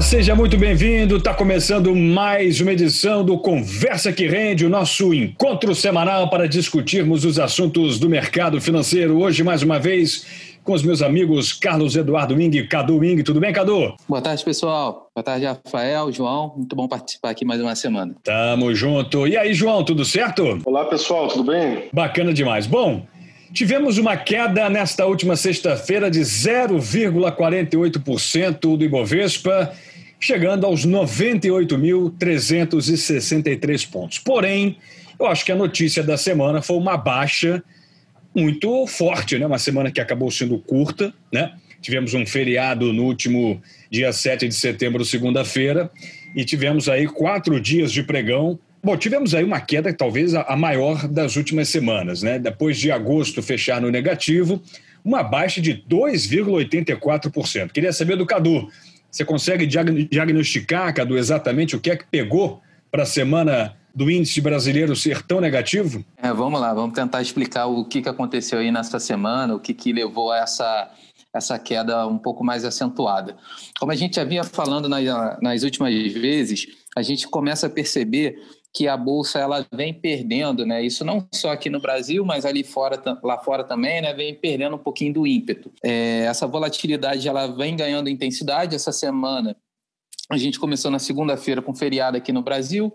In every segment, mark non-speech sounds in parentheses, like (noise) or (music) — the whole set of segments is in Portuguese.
Olá, seja muito bem-vindo. Está começando mais uma edição do Conversa que Rende, o nosso encontro semanal para discutirmos os assuntos do mercado financeiro. Hoje, mais uma vez, com os meus amigos Carlos Eduardo Ming e Cadu Ming. Tudo bem, Cadu? Boa tarde, pessoal. Boa tarde, Rafael, João. Muito bom participar aqui mais uma semana. Tamo junto. E aí, João, tudo certo? Olá, pessoal, tudo bem? Bacana demais. Bom, Tivemos uma queda nesta última sexta-feira de 0,48% do Ibovespa, chegando aos 98.363 pontos. Porém, eu acho que a notícia da semana foi uma baixa muito forte, né? Uma semana que acabou sendo curta, né? Tivemos um feriado no último dia 7 de setembro, segunda-feira, e tivemos aí quatro dias de pregão Bom, tivemos aí uma queda talvez a maior das últimas semanas, né? Depois de agosto fechar no negativo, uma baixa de 2,84%. Queria saber do Cadu. Você consegue diagnosticar, Cadu, exatamente o que é que pegou para a semana do índice brasileiro ser tão negativo? É, vamos lá, vamos tentar explicar o que, que aconteceu aí nessa semana, o que, que levou a essa, essa queda um pouco mais acentuada. Como a gente vinha falando nas, nas últimas vezes, a gente começa a perceber que a bolsa ela vem perdendo, né? Isso não só aqui no Brasil, mas ali fora, lá fora também, né? Vem perdendo um pouquinho do ímpeto. É, essa volatilidade ela vem ganhando intensidade. Essa semana a gente começou na segunda-feira com feriado aqui no Brasil.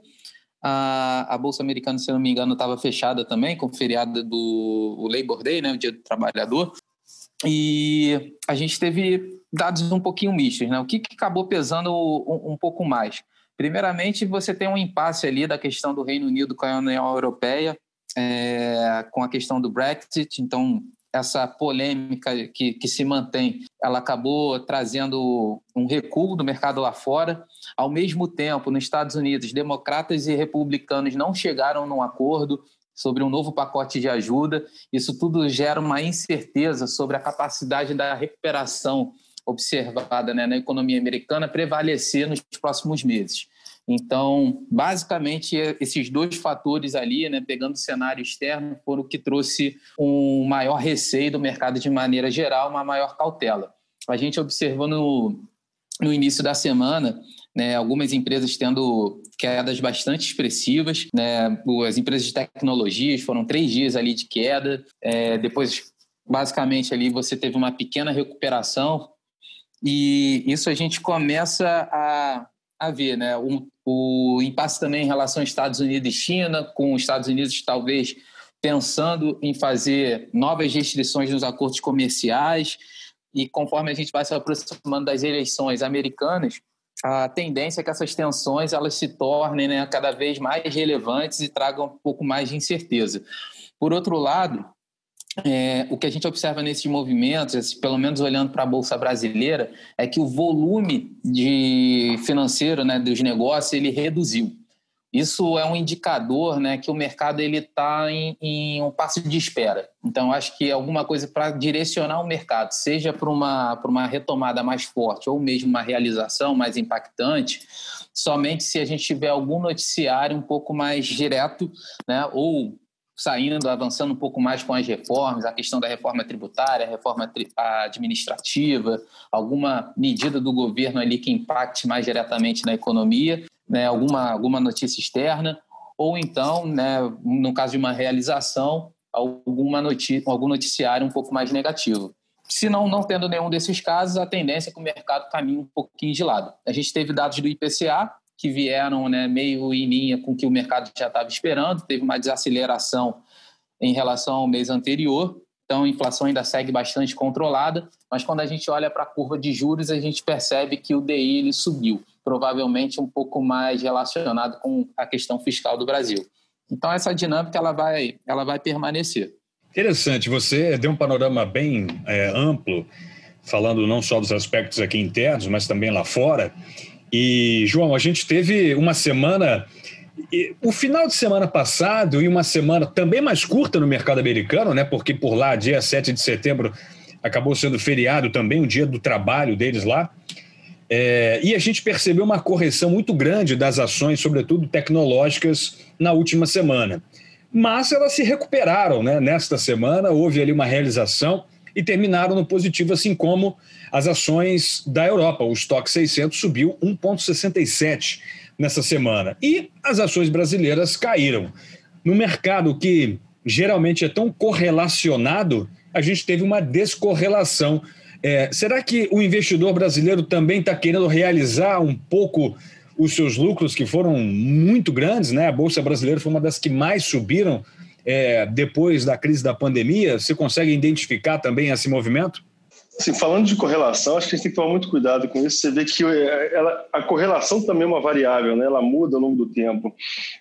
A, a bolsa americana, se não me engano, estava fechada também com feriado do Labor Day, né? O Dia do Trabalhador. E a gente teve dados um pouquinho mistos, né? O que, que acabou pesando um, um pouco mais? Primeiramente, você tem um impasse ali da questão do Reino Unido com a União Europeia, é, com a questão do Brexit. Então, essa polêmica que, que se mantém, ela acabou trazendo um recuo do mercado lá fora. Ao mesmo tempo, nos Estados Unidos, democratas e republicanos não chegaram num acordo sobre um novo pacote de ajuda. Isso tudo gera uma incerteza sobre a capacidade da recuperação observada né, na economia americana prevalecer nos próximos meses. Então, basicamente, esses dois fatores ali, né, pegando o cenário externo, foram o que trouxe um maior receio do mercado de maneira geral, uma maior cautela. A gente observou no, no início da semana né, algumas empresas tendo quedas bastante expressivas. Né, as empresas de tecnologias foram três dias ali de queda. É, depois, basicamente, ali você teve uma pequena recuperação e isso a gente começa a, a ver, né? O, o impasse também em relação aos Estados Unidos e China, com os Estados Unidos talvez pensando em fazer novas restrições nos acordos comerciais e conforme a gente vai se aproximando das eleições americanas, a tendência é que essas tensões elas se tornem né, cada vez mais relevantes e tragam um pouco mais de incerteza. Por outro lado, é, o que a gente observa nesses movimentos, pelo menos olhando para a bolsa brasileira, é que o volume de financeiro, né, dos negócios, ele reduziu. Isso é um indicador, né, que o mercado ele está em, em, um passo de espera. Então, acho que alguma coisa para direcionar o mercado, seja para uma uma retomada mais forte ou mesmo uma realização mais impactante, somente se a gente tiver algum noticiário um pouco mais direto, né, ou saindo, avançando um pouco mais com as reformas, a questão da reforma tributária, a reforma administrativa, alguma medida do governo ali que impacte mais diretamente na economia, né, alguma, alguma notícia externa, ou então, né, no caso de uma realização, alguma notícia, algum noticiário um pouco mais negativo. Se não, não tendo nenhum desses casos, a tendência é que o mercado caminhe um pouquinho de lado. A gente teve dados do IPCA, que vieram né, meio em linha com o que o mercado já estava esperando, teve uma desaceleração em relação ao mês anterior, então a inflação ainda segue bastante controlada, mas quando a gente olha para a curva de juros, a gente percebe que o DI ele subiu, provavelmente um pouco mais relacionado com a questão fiscal do Brasil. Então essa dinâmica ela vai, ela vai permanecer. Interessante, você deu um panorama bem é, amplo, falando não só dos aspectos aqui internos, mas também lá fora. E, João, a gente teve uma semana. O final de semana passado e uma semana também mais curta no mercado americano, né? Porque por lá, dia 7 de setembro, acabou sendo feriado também, o dia do trabalho deles lá. É, e a gente percebeu uma correção muito grande das ações, sobretudo tecnológicas, na última semana. Mas elas se recuperaram, né? Nesta semana houve ali uma realização e terminaram no positivo, assim como as ações da Europa. O estoque 600 subiu 1,67 nessa semana. E as ações brasileiras caíram. No mercado que geralmente é tão correlacionado, a gente teve uma descorrelação. É, será que o investidor brasileiro também está querendo realizar um pouco os seus lucros, que foram muito grandes, né? A Bolsa Brasileira foi uma das que mais subiram é, depois da crise da pandemia. Você consegue identificar também esse movimento? Assim, falando de correlação, acho que a gente tem que tomar muito cuidado com isso. Você vê que é, ela, a correlação também é uma variável, né? ela muda ao longo do tempo.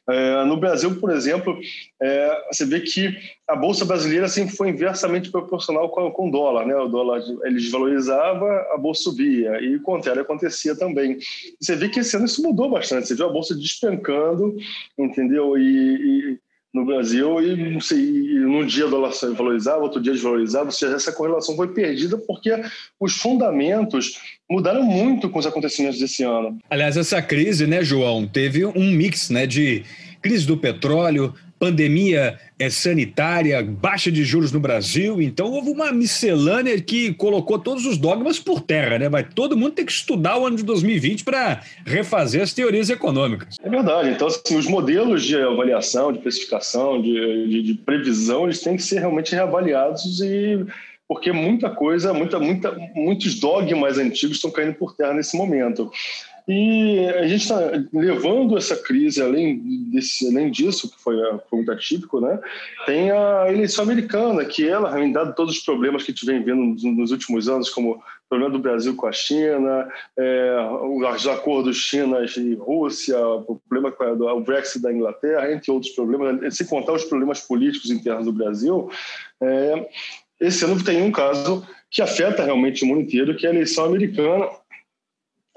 É, no Brasil, por exemplo, é, você vê que a Bolsa Brasileira sempre foi inversamente proporcional com, com o dólar. Né? O dólar ele desvalorizava, a Bolsa subia, e o contrário acontecia também. Você vê que esse ano isso mudou bastante. Você viu a Bolsa despencando, entendeu? e, e no Brasil e sei, num dia o dólar valorizava, outro dia desvalorizava, ou seja, essa correlação foi perdida porque os fundamentos mudaram muito com os acontecimentos desse ano. Aliás, essa crise, né, João, teve um mix, né, de crise do petróleo, pandemia é, sanitária, baixa de juros no Brasil. Então, houve uma miscelânea que colocou todos os dogmas por terra, né? Vai todo mundo ter que estudar o ano de 2020 para refazer as teorias econômicas. É verdade. Então, assim, os modelos de avaliação, de precificação, de, de, de previsão, eles têm que ser realmente reavaliados e porque muita coisa, muita, muita, muitos dogmas antigos estão caindo por terra nesse momento. E a gente está levando essa crise, além, desse, além disso, que foi, foi muito atípico, né? tem a eleição americana, que ela, dado todos os problemas que a gente vem vendo nos, últimos anos, como o problema do Brasil com a China, é, os acordos China e Rússia, o problema a, o Brexit da Inglaterra, entre outros problemas, sem contar os problemas políticos internos do Brasil, é, esse ano tem um caso que afeta realmente o mundo inteiro, que é a eleição americana,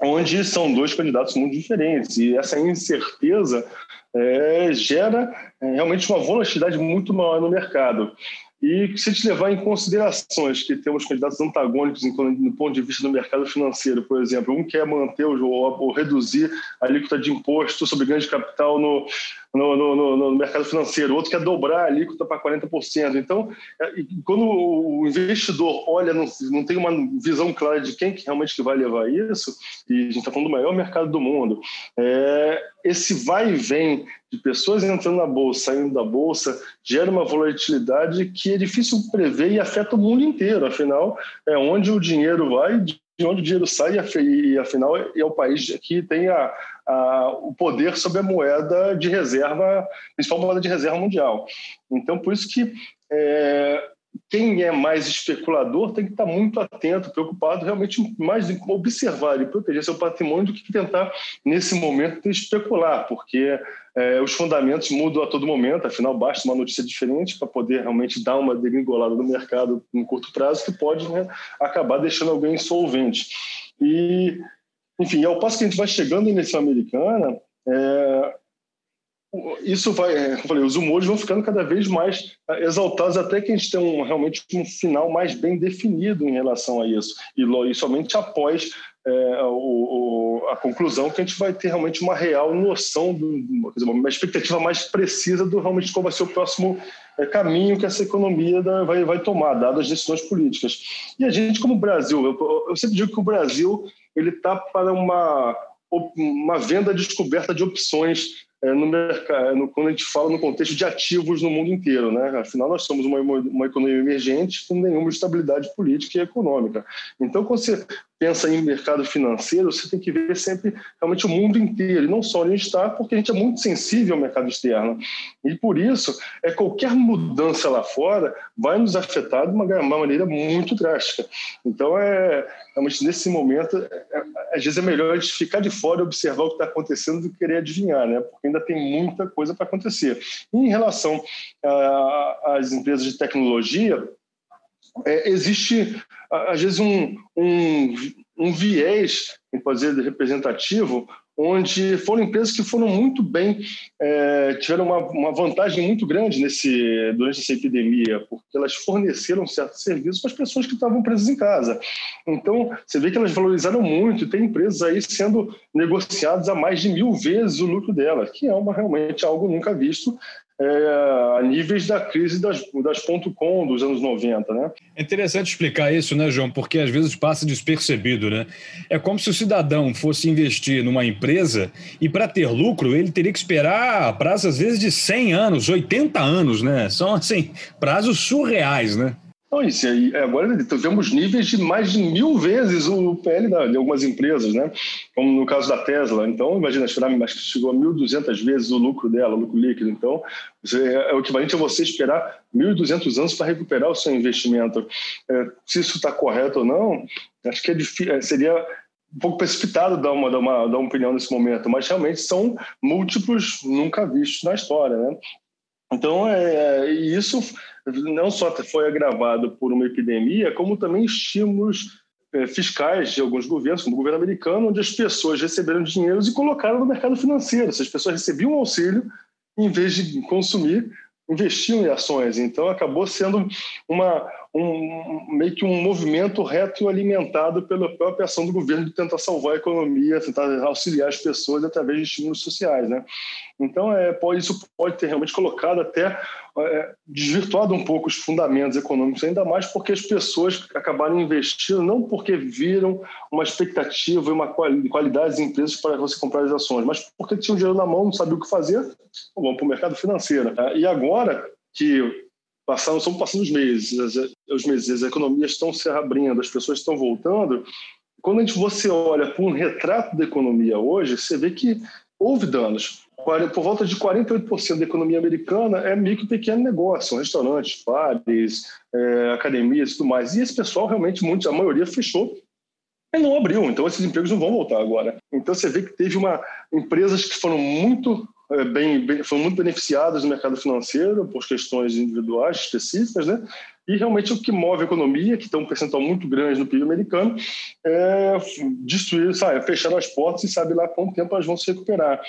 onde são dois candidatos muito diferentes. E essa incerteza é, gera é, realmente uma volatilidade muito maior no mercado. E se a gente levar em considerações que temos candidatos antagônicos no ponto de vista do mercado financeiro, por exemplo, um quer manter ou, ou reduzir a alíquota de imposto sobre ganho de capital no, no, no, no, mercado financeiro, outro quer dobrar a alíquota para 40%. Então, é, quando o investidor olha, não, não tem uma visão clara de quem que realmente que vai levar isso, e a gente está falando do maior mercado do mundo, é, esse vai e vem de pessoas entrando na bolsa, saindo da bolsa, gera uma volatilidade que é difícil prever e afeta o mundo inteiro. Afinal, é onde o dinheiro vai, de onde o dinheiro sai, e afinal é o país que tem a, a, o poder sobre a moeda de reserva, principal moeda de reserva mundial. Então, por isso que é, quem é mais especulador tem que estar muito atento, preocupado realmente mais em observar e proteger seu patrimônio do que tentar, nesse momento, especular, porque é, os fundamentos mudam a todo momento, afinal, basta uma notícia diferente para poder realmente dar uma degringolada no mercado no curto prazo que pode né, acabar deixando alguém insolvente. E, enfim, ao passo que a gente vai chegando na eleição americana, é, isso vai, é, eu falei, os humores vão ficando cada vez mais é, exaltados até que a gente tenha um, realmente um final mais bem definido em relação a isso e, e somente após é, o, o, a conclusão que a gente vai ter realmente uma real noção, do, uma expectativa mais precisa do realmente qual vai ser o próximo é, caminho que essa economia da, vai, vai tomar, dadas as decisões políticas. E a gente, como Brasil, eu, eu sempre digo que o Brasil ele está para uma, uma venda descoberta de opções é, no mercado, no, quando a gente fala no contexto de ativos no mundo inteiro, né? Afinal, nós somos uma, uma economia emergente com nenhuma estabilidade política e econômica. Então, quando você pensa em mercado financeiro, você tem que ver sempre realmente o mundo inteiro, e não só onde a gente está, porque a gente é muito sensível ao mercado externo. E por isso, é qualquer mudança lá fora vai nos afetar de uma, uma maneira muito drástica. Então, é realmente nesse momento, é, é, às vezes é melhor a gente ficar de fora e observar o que está acontecendo do que querer adivinhar, né? Porque ainda tem muita coisa para acontecer. E em relação às empresas de tecnologia, é, existe, às vezes, um, um, um viés, pode dizer, representativo, onde foram empresas que foram muito bem, é, tiveram uma, uma, vantagem muito grande nesse, durante essa epidemia, porque elas forneceram certos serviços para as pessoas que estavam presas em casa. Então, você vê que elas valorizaram muito, e tem empresas aí sendo negociadas a mais de mil vezes o lucro delas, que é uma, realmente algo nunca visto é, a níveis da crise das, das .com dos anos 90, né? É interessante explicar isso, né, João? Porque às vezes passa despercebido, né? É como se o cidadão fosse investir numa empresa e para ter lucro ele teria que esperar prazos às vezes de 100 anos, 80 anos, né? São assim prazos surreais, né? Não, isso aí, é, agora vemos níveis de mais de mil vezes o PL de algumas empresas, né? como no caso da Tesla. Então, imagina, acho que chegou a 1.200 vezes o lucro dela, o lucro líquido. Então, é o equivalente a você esperar 1.200 anos para recuperar o seu investimento. É, se isso está correto ou não, acho que é difícil, é, seria um pouco precipitado dar uma, dar, uma, dar uma opinião nesse momento, mas realmente são múltiplos nunca vistos na história. Né? Então, é, isso não só foi agravado por uma epidemia, como também estímulos é, fiscais de alguns governos, como o governo americano, onde as pessoas receberam dinheiro e colocaram no mercado financeiro. Essas pessoas recebiam um auxílio, em vez de consumir, investiam em ações. Então, acabou sendo uma, um, meio que um movimento retroalimentado pela própria ação do governo de tentar salvar a economia, tentar auxiliar as pessoas através de estímulos sociais. Né? Então, é, pode, isso pode ter realmente colocado até é, desvirtuado um pouco os fundamentos econômicos, ainda mais porque as pessoas acabaram investindo não porque viram uma expectativa e uma qualidade de empresas para você comprar as ações, mas porque tinham dinheiro na mão, não sabiam o que fazer, vamos para o mercado financeiro. E agora que passaram, estão passando os meses, os meses, as economias estão se abrindo, as pessoas estão voltando. Quando a gente, você olha para um retrato da economia hoje, você vê que houve danos. Por volta de 48% da economia americana é micro e pequeno negócio, são restaurantes, bares, é, academias e tudo mais. E esse pessoal realmente, muito, a maioria fechou e não abriu, então esses empregos não vão voltar agora. Então você vê que teve uma empresas que foram muito bem, bem, foram muito beneficiadas no mercado financeiro por questões individuais específicas, né? E realmente o que move a economia, que tem um percentual muito grande no PIB americano, é destruir, sabe, fechar as portas e sabe lá quanto tempo elas vão se recuperar.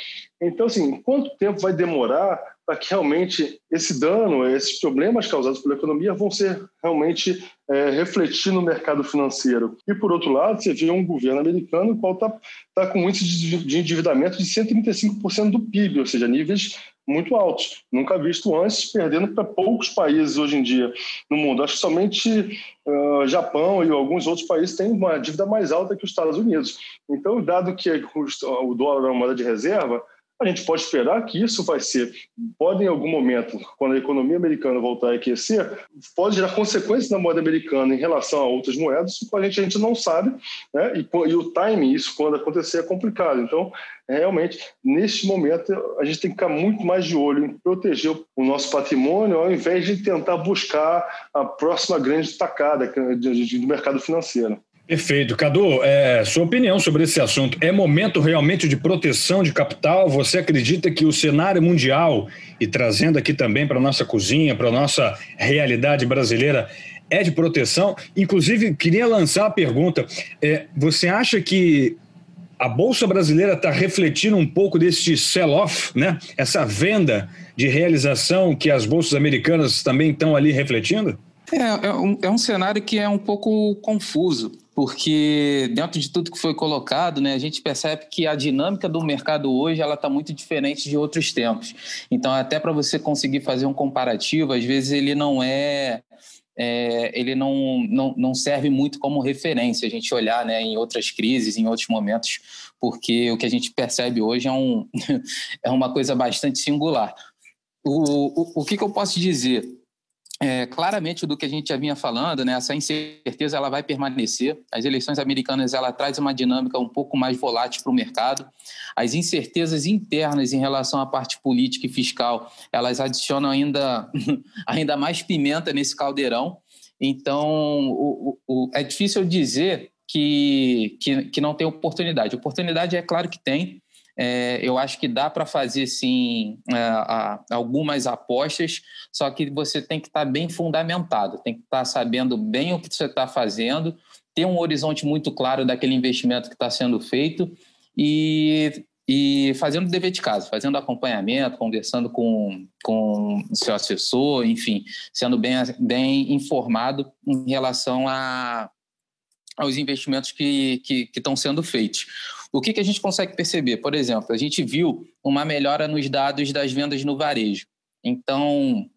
Então, assim, quanto tempo vai demorar para que realmente esse dano, esses problemas causados pela economia vão ser realmente é, refletir no mercado financeiro. E, por outro lado, você vê um governo americano que está tá com um índice de endividamento de 135% do PIB, ou seja, níveis muito altos, nunca visto antes, perdendo para poucos países hoje em dia no mundo. Acho que somente uh, Japão e alguns outros países têm uma dívida mais alta que os Estados Unidos. Então, dado que o dólar é uma moeda de reserva, a gente pode esperar que isso vai ser, pode em algum momento, quando a economia americana voltar a aquecer, pode gerar consequências na moeda americana em relação a outras moedas, a gente, a gente não sabe, né? e, e o timing, isso quando acontecer, é complicado. Então, realmente, neste momento, a gente tem que ficar muito mais de olho em proteger o nosso patrimônio, ao invés de tentar buscar a próxima grande tacada do mercado financeiro. Perfeito. Cadu, é, sua opinião sobre esse assunto. É momento realmente de proteção de capital? Você acredita que o cenário mundial, e trazendo aqui também para a nossa cozinha, para a nossa realidade brasileira, é de proteção? Inclusive, queria lançar a pergunta: é, você acha que a Bolsa Brasileira está refletindo um pouco desse sell-off, né? essa venda de realização que as bolsas americanas também estão ali refletindo? É, é um, é um cenário que é um pouco confuso porque dentro de tudo que foi colocado, né, a gente percebe que a dinâmica do mercado hoje ela está muito diferente de outros tempos. Então, até para você conseguir fazer um comparativo, às vezes ele não é, é, ele não, não, não serve muito como referência a gente olhar né, em outras crises, em outros momentos, porque o que a gente percebe hoje é, um, (laughs) é uma coisa bastante singular. O, o, o que, que eu posso dizer? É, claramente do que a gente já vinha falando, né, essa incerteza ela vai permanecer. As eleições americanas ela traz uma dinâmica um pouco mais volátil para o mercado. As incertezas internas em relação à parte política e fiscal elas adicionam ainda (laughs) ainda mais pimenta nesse caldeirão. Então o, o, é difícil dizer que, que, que não tem oportunidade. Oportunidade é claro que tem. É, eu acho que dá para fazer sim é, algumas apostas, só que você tem que estar tá bem fundamentado, tem que estar tá sabendo bem o que você está fazendo, ter um horizonte muito claro daquele investimento que está sendo feito e, e fazendo o dever de casa, fazendo acompanhamento, conversando com, com seu assessor, enfim, sendo bem, bem informado em relação a, aos investimentos que, que, que estão sendo feitos. O que, que a gente consegue perceber? Por exemplo, a gente viu uma melhora nos dados das vendas no varejo. Então,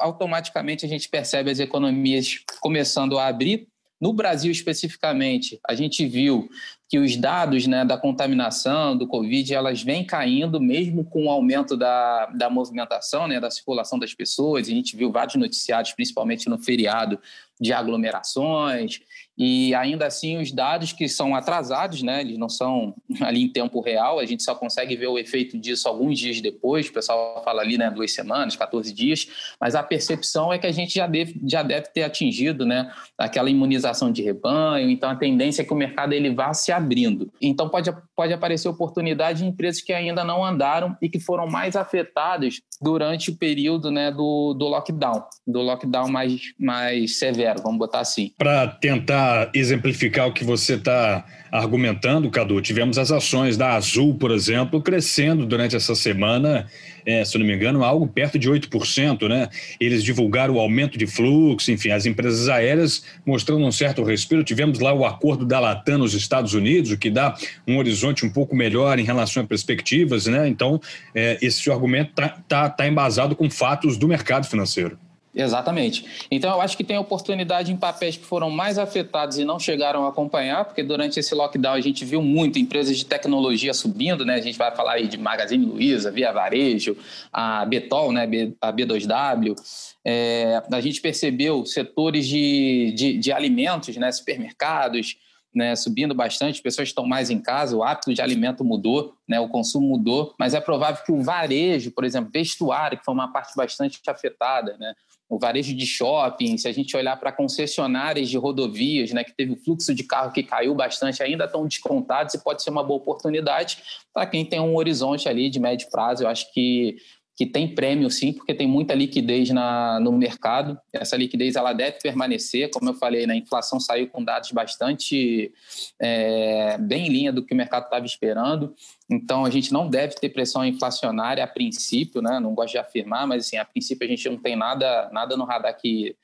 automaticamente a gente percebe as economias começando a abrir. No Brasil, especificamente, a gente viu que os dados né, da contaminação, do Covid, elas vêm caindo, mesmo com o aumento da, da movimentação, né, da circulação das pessoas. A gente viu vários noticiários, principalmente no feriado, de aglomerações, e ainda assim os dados que são atrasados, né, eles não são (laughs) ali em tempo real, a gente só consegue ver o efeito disso alguns dias depois, o pessoal fala ali, né, duas semanas, 14 dias, mas a percepção é que a gente já deve, já deve ter atingido, né, aquela imunização de rebanho, então a tendência é que o mercado ele vá se abrindo. Então pode, pode aparecer oportunidade em empresas que ainda não andaram e que foram mais afetadas durante o período, né, do, do lockdown, do lockdown mais, mais severo, vamos botar assim. Para tentar exemplificar o que você está argumentando, Cadu, tivemos as ações da Azul, por exemplo, crescendo durante essa semana, é, se não me engano, algo perto de 8%, né? Eles divulgaram o aumento de fluxo, enfim, as empresas aéreas mostrando um certo respiro. Tivemos lá o acordo da Latam nos Estados Unidos, o que dá um horizonte um pouco melhor em relação a perspectivas, né? Então, é, esse argumento está tá, tá embasado com fatos do mercado financeiro. Exatamente. Então, eu acho que tem oportunidade em papéis que foram mais afetados e não chegaram a acompanhar, porque durante esse lockdown a gente viu muito empresas de tecnologia subindo, né? A gente vai falar aí de Magazine Luiza, Via Varejo, a Betol, né? a B2W. É, a gente percebeu setores de, de, de alimentos, né? Supermercados, né, subindo bastante, pessoas estão mais em casa, o hábito de alimento mudou, né, o consumo mudou, mas é provável que o varejo, por exemplo, vestuário, que foi uma parte bastante afetada, né, o varejo de shopping, se a gente olhar para concessionárias de rodovias, né, que teve o fluxo de carro que caiu bastante, ainda estão descontados e pode ser uma boa oportunidade para quem tem um horizonte ali de médio prazo. Eu acho que que tem prêmio sim, porque tem muita liquidez na, no mercado. Essa liquidez ela deve permanecer, como eu falei, né, a inflação saiu com dados bastante é, bem em linha do que o mercado estava esperando. Então a gente não deve ter pressão inflacionária a princípio, né? Não gosto de afirmar, mas assim, a princípio a gente não tem nada, nada no radar que,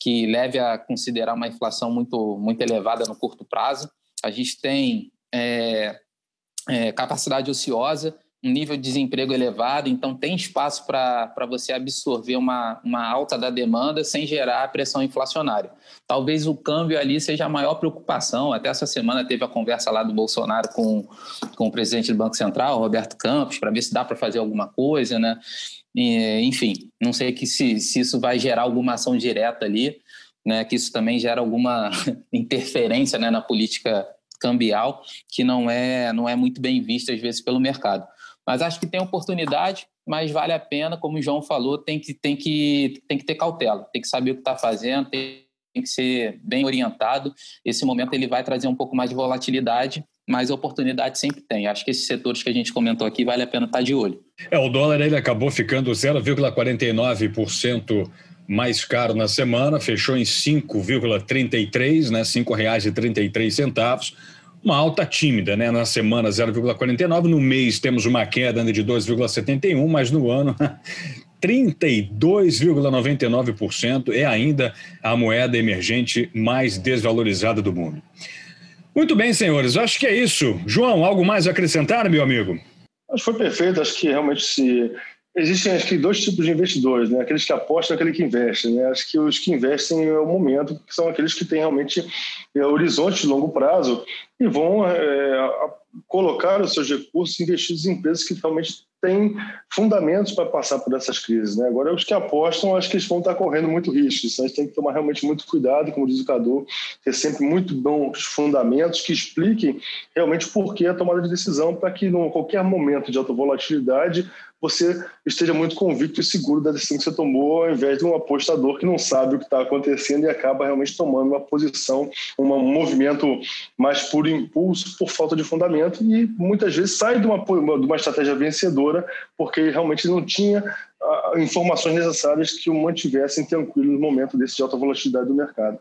que leve a considerar uma inflação muito, muito elevada no curto prazo. A gente tem é, é, capacidade ociosa um nível de desemprego elevado, então tem espaço para você absorver uma, uma alta da demanda sem gerar pressão inflacionária. Talvez o câmbio ali seja a maior preocupação. Até essa semana teve a conversa lá do Bolsonaro com, com o presidente do Banco Central, Roberto Campos, para ver se dá para fazer alguma coisa, né? E, enfim, não sei que se, se isso vai gerar alguma ação direta ali, né? Que isso também gera alguma (laughs) interferência né, na política cambial que não é não é muito bem vista às vezes pelo mercado. Mas acho que tem oportunidade, mas vale a pena, como o João falou, tem que, tem que, tem que ter cautela, tem que saber o que está fazendo, tem, tem que ser bem orientado. Esse momento ele vai trazer um pouco mais de volatilidade, mas oportunidade sempre tem. Acho que esses setores que a gente comentou aqui vale a pena estar tá de olho. É, o dólar ele acabou ficando 0,49% mais caro na semana, fechou em 5,33, né, R$ 5,33 uma alta tímida, né? Na semana 0,49, no mês temos uma queda de 2,71, mas no ano (laughs) 32,99% é ainda a moeda emergente mais desvalorizada do mundo. Muito bem, senhores, acho que é isso. João, algo mais a acrescentar, meu amigo? Acho que foi perfeito, acho que realmente se Existem, acho que, dois tipos de investidores, né? Aqueles que apostam e aqueles que investem, né? Acho que os que investem é o momento, que são aqueles que têm realmente é, horizonte de longo prazo e vão é, colocar os seus recursos investidos em empresas que realmente têm fundamentos para passar por essas crises. Né? Agora, os que apostam, acho que eles vão estar correndo muito risco. Então, a gente tem que tomar realmente muito cuidado, como diz o Cadu, ter sempre muito bons fundamentos que expliquem realmente por que a tomada de decisão, para que, em qualquer momento de alta volatilidade, você esteja muito convicto e seguro da decisão que você tomou, ao invés de um apostador que não sabe o que está acontecendo e acaba realmente tomando uma posição, um movimento mais por impulso, por falta de fundamento, e muitas vezes sai de uma, de uma estratégia vencedora porque realmente não tinha ah, informações necessárias que o mantivessem tranquilo no momento desse de alta volatilidade do mercado.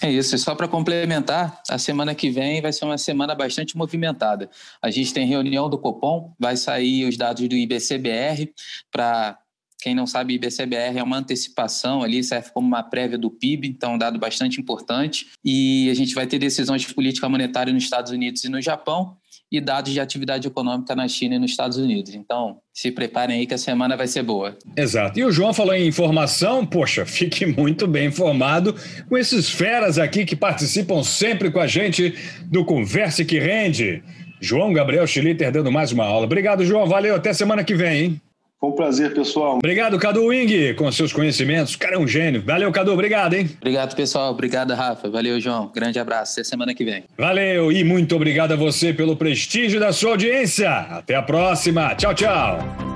É isso, e só para complementar, a semana que vem vai ser uma semana bastante movimentada. A gente tem reunião do Copom, vai sair os dados do IBCBR para Quem não sabe, IBCBR é uma antecipação ali, serve como uma prévia do PIB, então é um dado bastante importante. E a gente vai ter decisões de política monetária nos Estados Unidos e no Japão e dados de atividade econômica na China e nos Estados Unidos. Então, se preparem aí que a semana vai ser boa. Exato. E o João falou em informação, poxa, (laughs) fique muito bem informado com esses feras aqui que participam sempre com a gente do Converse que Rende. João Gabriel Schlitter dando mais uma aula. Obrigado, João. Valeu. Até semana que vem, hein? Foi um prazer, pessoal. Obrigado, Cadu Wing, com seus conhecimentos. O cara é um gênio. Valeu, Cadu. Obrigado, hein? Obrigado, pessoal. Obrigado, Rafa. Valeu, João. Grande abraço. Até semana que vem. Valeu e muito obrigado a você pelo prestígio da sua audiência. Até a próxima. Tchau, tchau.